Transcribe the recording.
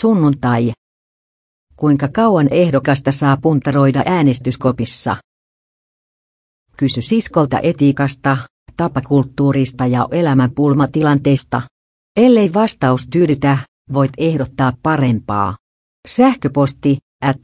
Sunnuntai. Kuinka kauan ehdokasta saa puntaroida äänestyskopissa? Kysy siskolta etiikasta, tapakulttuurista ja elämänpulmatilanteista. Ellei vastaus tyydytä, voit ehdottaa parempaa. Sähköposti at